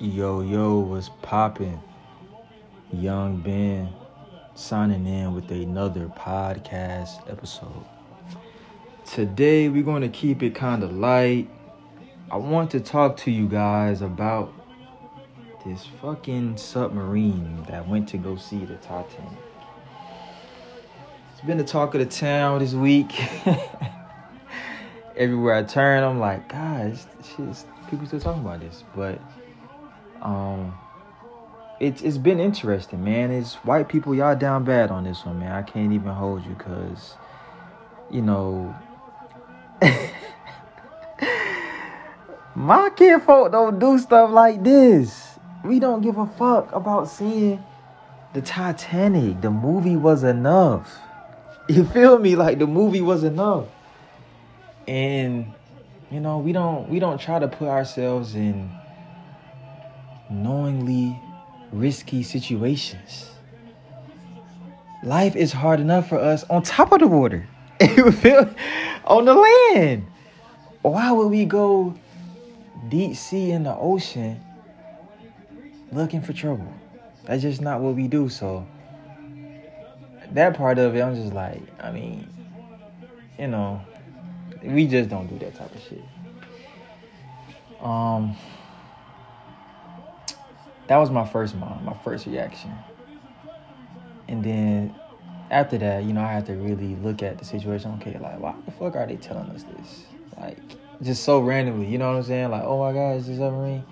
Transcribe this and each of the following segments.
Yo, yo, what's poppin'? Young Ben signing in with another podcast episode. Today, we're going to keep it kind of light. I want to talk to you guys about this fucking submarine that went to go see the Titanic. It's been the talk of the town this week. Everywhere I turn, I'm like, guys, shit, people still talking about this, but um, it's it's been interesting, man. It's white people, y'all down bad on this one, man. I can't even hold you, cause you know, my kid folk don't do stuff like this. We don't give a fuck about seeing the Titanic. The movie was enough. You feel me? Like the movie was enough. And you know, we don't we don't try to put ourselves in knowingly risky situations. Life is hard enough for us on top of the water. On the land. Why would we go deep sea in the ocean looking for trouble? That's just not what we do. So that part of it, I'm just like, I mean, you know, we just don't do that type of shit. Um, that was my first mind, my first reaction. And then after that, you know, I had to really look at the situation. Okay, like, why the fuck are they telling us this? Like, just so randomly, you know what I'm saying? Like, oh my God, is this submarine?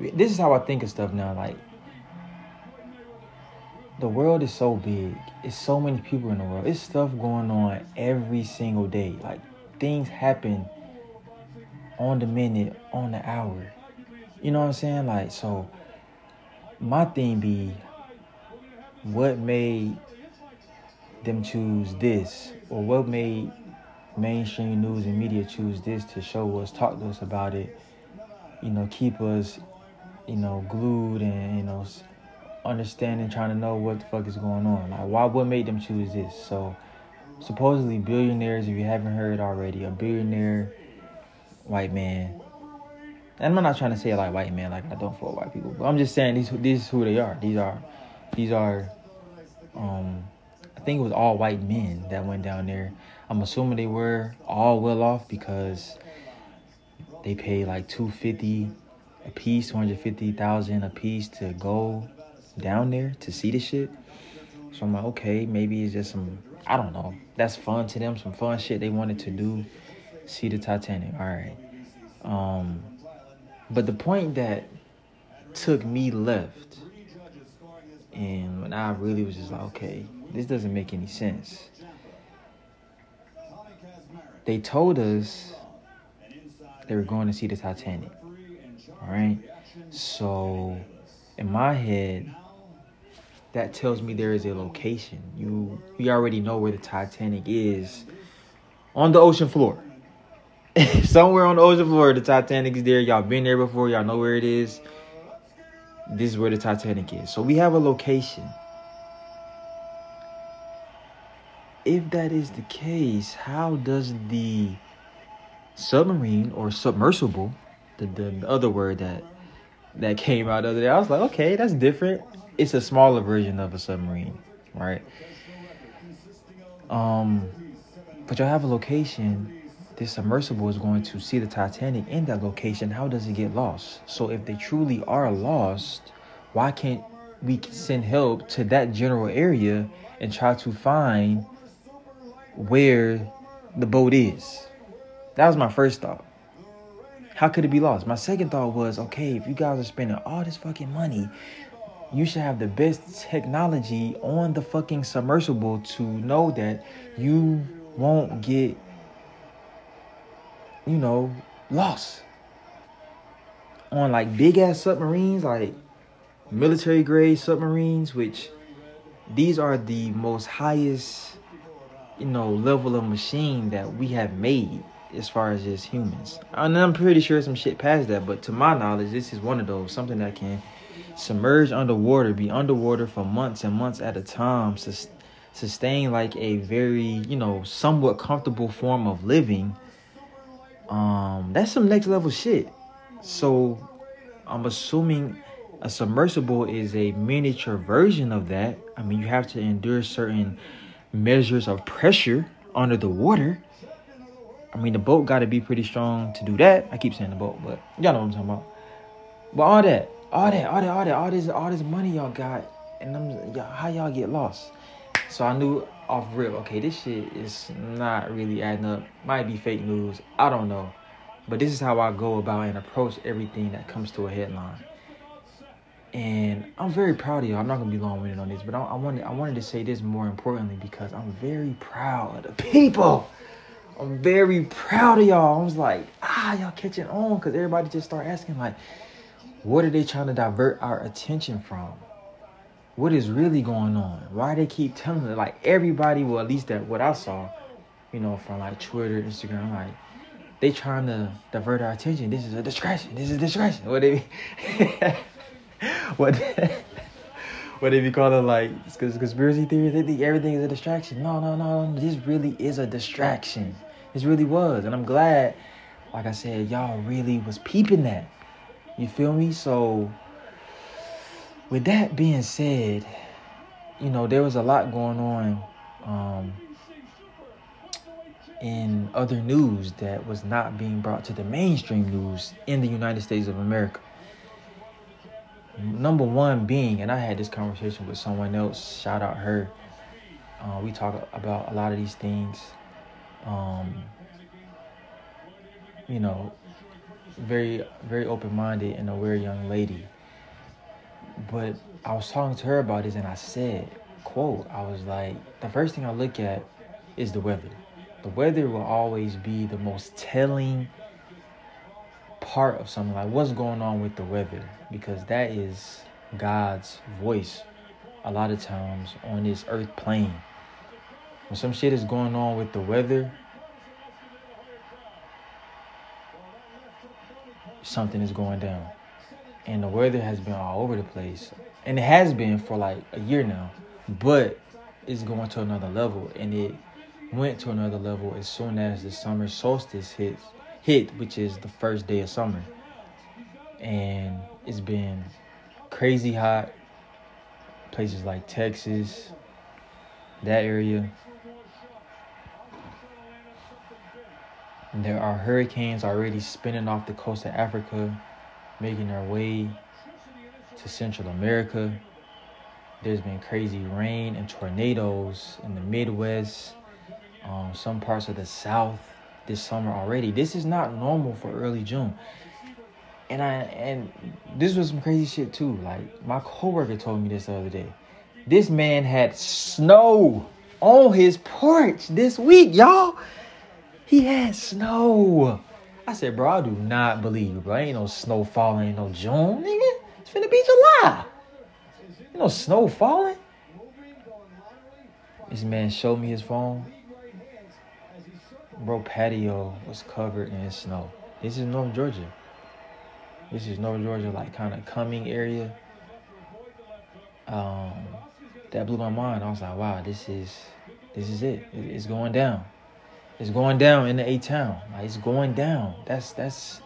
This is how I think of stuff now. Like, the world is so big. It's so many people in the world. It's stuff going on every single day. Like, things happen on the minute, on the hour. You know what I'm saying? Like, so my thing be what made them choose this, or what made mainstream news and media choose this to show us, talk to us about it, you know, keep us, you know, glued and, you know, understanding, trying to know what the fuck is going on. Like, why, what made them choose this? So, supposedly, billionaires, if you haven't heard already, a billionaire white man and I'm not trying to say like white man, like I don't for white people, but I'm just saying these these is who they are. These are these are um I think it was all white men that went down there. I'm assuming they were all well off because they paid like 250 a piece, 250,000 a piece to go down there to see the shit. So I'm like, okay, maybe it's just some I don't know. That's fun to them, some fun shit they wanted to do. See the Titanic. All right. Um but the point that took me left, and when I really was just like, okay, this doesn't make any sense. They told us they were going to see the Titanic. All right. So in my head, that tells me there is a location. You we already know where the Titanic is on the ocean floor. somewhere on the ocean floor, the Titanic is there. Y'all been there before. Y'all know where it is. This is where the Titanic is. So we have a location. If that is the case, how does the submarine or submersible, the, the, the other word that that came out the other day, I was like, okay, that's different. It's a smaller version of a submarine, right? Um, but y'all have a location this submersible is going to see the Titanic in that location, how does it get lost? So if they truly are lost, why can't we send help to that general area and try to find where the boat is? That was my first thought. How could it be lost? My second thought was, okay, if you guys are spending all this fucking money, you should have the best technology on the fucking submersible to know that you won't get you know, lost on like big ass submarines, like military grade submarines, which these are the most highest, you know, level of machine that we have made as far as just humans. And I'm pretty sure some shit past that, but to my knowledge, this is one of those something that can submerge underwater, be underwater for months and months at a time, sustain like a very, you know, somewhat comfortable form of living um, that's some next level shit. So I'm assuming a submersible is a miniature version of that. I mean, you have to endure certain measures of pressure under the water. I mean, the boat got to be pretty strong to do that. I keep saying the boat, but y'all know what I'm talking about. But all that, all that, all that, all that, all this, all this money y'all got, and I'm, y'all, how y'all get lost? So I knew off rip, okay, this shit is not really adding up. Might be fake news. I don't know. But this is how I go about and approach everything that comes to a headline. And I'm very proud of you. I'm not gonna be long winded on this, but I, I, wanted I wanted to say this more importantly because I'm very proud of the people. I'm very proud of y'all. I was like, ah, y'all catching on because everybody just start asking like, what are they trying to divert our attention from? What is really going on? Why they keep telling it? Like everybody, well, at least that what I saw, you know, from like Twitter, Instagram, like they trying to divert our attention. This is a distraction. This is a distraction. What they what what they be calling it? like conspiracy theories? They think everything is a distraction. No, no, no. This really is a distraction. This really was, and I'm glad. Like I said, y'all really was peeping that. You feel me? So, with that being said, you know there was a lot going on. Um, in other news that was not being brought to the mainstream news in the United States of America. Number one being, and I had this conversation with someone else, shout out her. Uh, we talk about a lot of these things. Um, you know, very, very open minded and aware young lady. But I was talking to her about this and I said, quote, I was like, the first thing I look at is the weather the weather will always be the most telling part of something like what's going on with the weather because that is God's voice a lot of times on this earth plane. When some shit is going on with the weather, something is going down. And the weather has been all over the place. And it has been for like a year now. But it's going to another level and it went to another level as soon as the summer solstice hit, hit, which is the first day of summer. And it's been crazy hot. Places like Texas, that area. There are hurricanes already spinning off the coast of Africa, making their way to Central America. There's been crazy rain and tornadoes in the Midwest um, some parts of the South this summer already. This is not normal for early June. And I and this was some crazy shit too. Like my coworker told me this the other day. This man had snow on his porch this week, y'all. He had snow. I said, bro, I do not believe you, bro. Ain't no snow falling, ain't no June, nigga. It's finna be July. Ain't no snow falling. This man showed me his phone bro patio was covered in snow. This is North Georgia. This is North Georgia, like kind of Cumming area. Um, that blew my mind. I was like, wow, this is this is it. It's going down. It's going down in the A town. Like it's going down. That's that's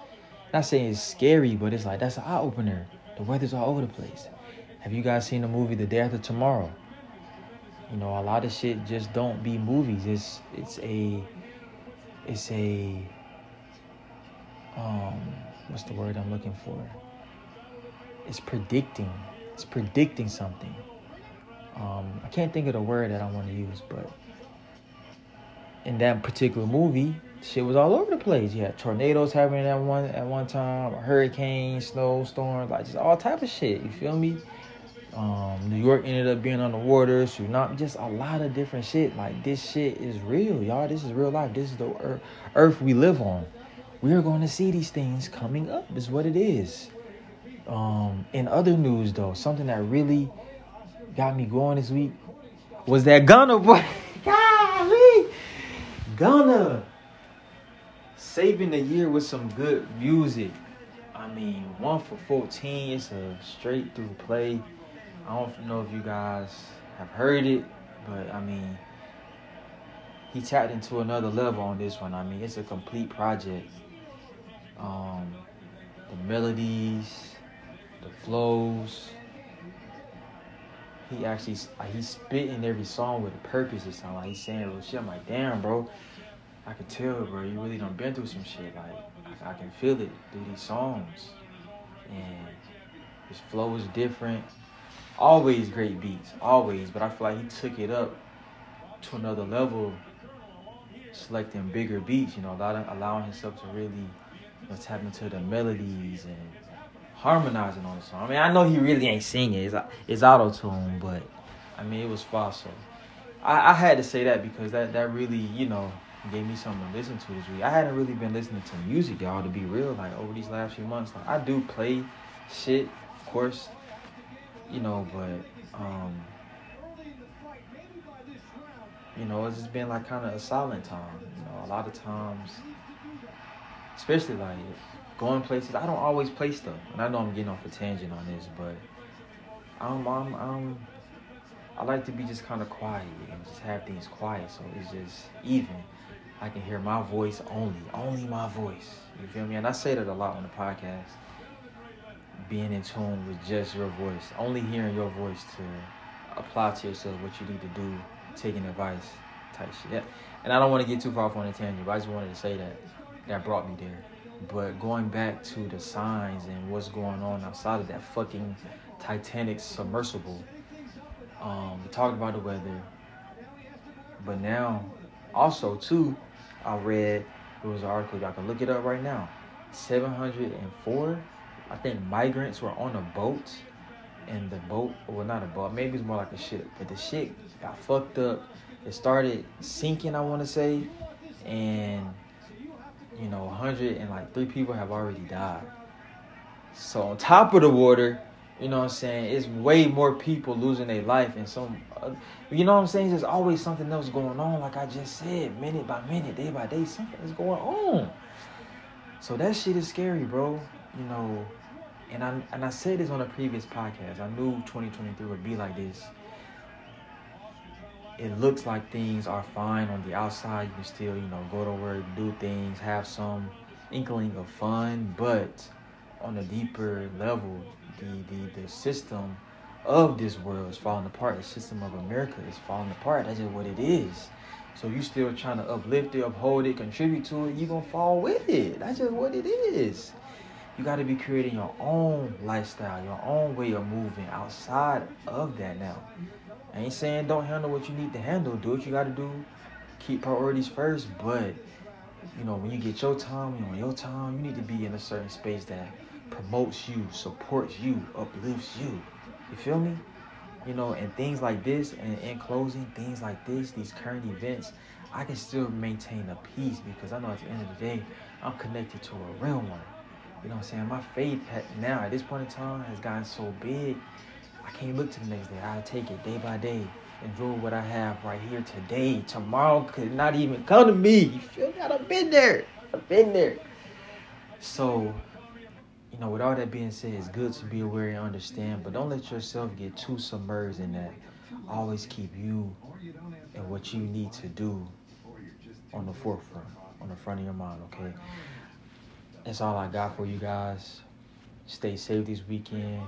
not saying it's scary, but it's like that's an eye opener. The weather's all over the place. Have you guys seen the movie The Day After Tomorrow? You know, a lot of shit just don't be movies. It's it's a it's a um what's the word I'm looking for? It's predicting. It's predicting something. Um, I can't think of the word that I want to use, but in that particular movie, shit was all over the place. You had tornadoes happening at one at one time, hurricanes, snowstorms, like just all type of shit. You feel me? Um, New York ended up being underwater, not just a lot of different shit. Like this shit is real, y'all. This is real life. This is the earth, we live on. We are going to see these things coming up. Is what it is. Um, in other news, though, something that really got me going this week was that Gunna boy. Gunna saving the year with some good music. I mean, one for 14, it's a straight through play. I don't know if you guys have heard it, but I mean, he tapped into another level on this one. I mean, it's a complete project. Um, the melodies, the flows. He actually like he's spitting every song with a purpose or something. Like he's saying real shit. I'm like, damn, bro. I can tell, bro. You really done been through some shit. Like I, I can feel it through these songs, and his flow is different. Always great beats, always. But I feel like he took it up to another level, selecting bigger beats. You know, allowing, allowing himself to really you know, tap into the melodies and harmonizing on the song. I mean, I know he really ain't singing; it's, it's auto tune, but I mean, it was fossil. I, I had to say that because that that really, you know, gave me something to listen to this week. I hadn't really been listening to music, y'all, to be real. Like over these last few months, like I do play shit, of course, you know, but um, you know, it's just been like kind of a silent time. You know, a lot of times, especially like going places. I don't always play stuff, and I know I'm getting off a tangent on this, but I'm I'm, I'm I like to be just kind of quiet and just have things quiet, so it's just even. I can hear my voice only, only my voice. You feel me? And I say that a lot on the podcast. Being in tune with just your voice, only hearing your voice to apply to yourself what you need to do, taking advice, type shit. Yeah. And I don't want to get too far off on a tangent, but I just wanted to say that that brought me there. But going back to the signs and what's going on outside of that fucking Titanic submersible, um, we talked about the weather, but now also too, I read it was an article. Y'all can look it up right now. 704, I think migrants were on a boat, and the boat, well not a boat, maybe it's more like a ship, but the ship got fucked up. It started sinking, I want to say, and you know, 100 and like three people have already died. So on top of the water, you know what I'm saying, it's way more people losing their life and some, uh, you know what I'm saying, there's always something else going on, like I just said, minute by minute, day by day, something is going on. So that shit is scary, bro. You know, and I and I said this on a previous podcast. I knew 2023 would be like this it looks like things are fine on the outside. You can still, you know, go to work, do things, have some inkling of fun, but on a deeper level, the the, the system of this world is falling apart. The system of America is falling apart. That's just what it is. So you still trying to uplift it, uphold it, contribute to it, you're gonna fall with it. That's just what it is. You gotta be creating your own lifestyle, your own way of moving outside of that now. I ain't saying don't handle what you need to handle. Do what you got to do. Keep priorities first. But, you know, when you get your time, you know, your time, you need to be in a certain space that promotes you, supports you, uplifts you. You feel me? You know, and things like this, and in closing, things like this, these current events, I can still maintain a peace because I know at the end of the day, I'm connected to a real one. You know what I'm saying? My faith now at this point in time has gotten so big I can't look to the next day. I take it day by day. Enjoy what I have right here today. Tomorrow could not even come to me. You feel me? I've been there. I've been there. So, you know, with all that being said, it's good to be aware and understand, but don't let yourself get too submerged in that. Always keep you and what you need to do on the forefront, on the front of your mind, okay? That's all I got for you guys. Stay safe this weekend.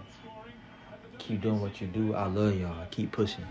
Keep doing what you do. I love y'all. Keep pushing.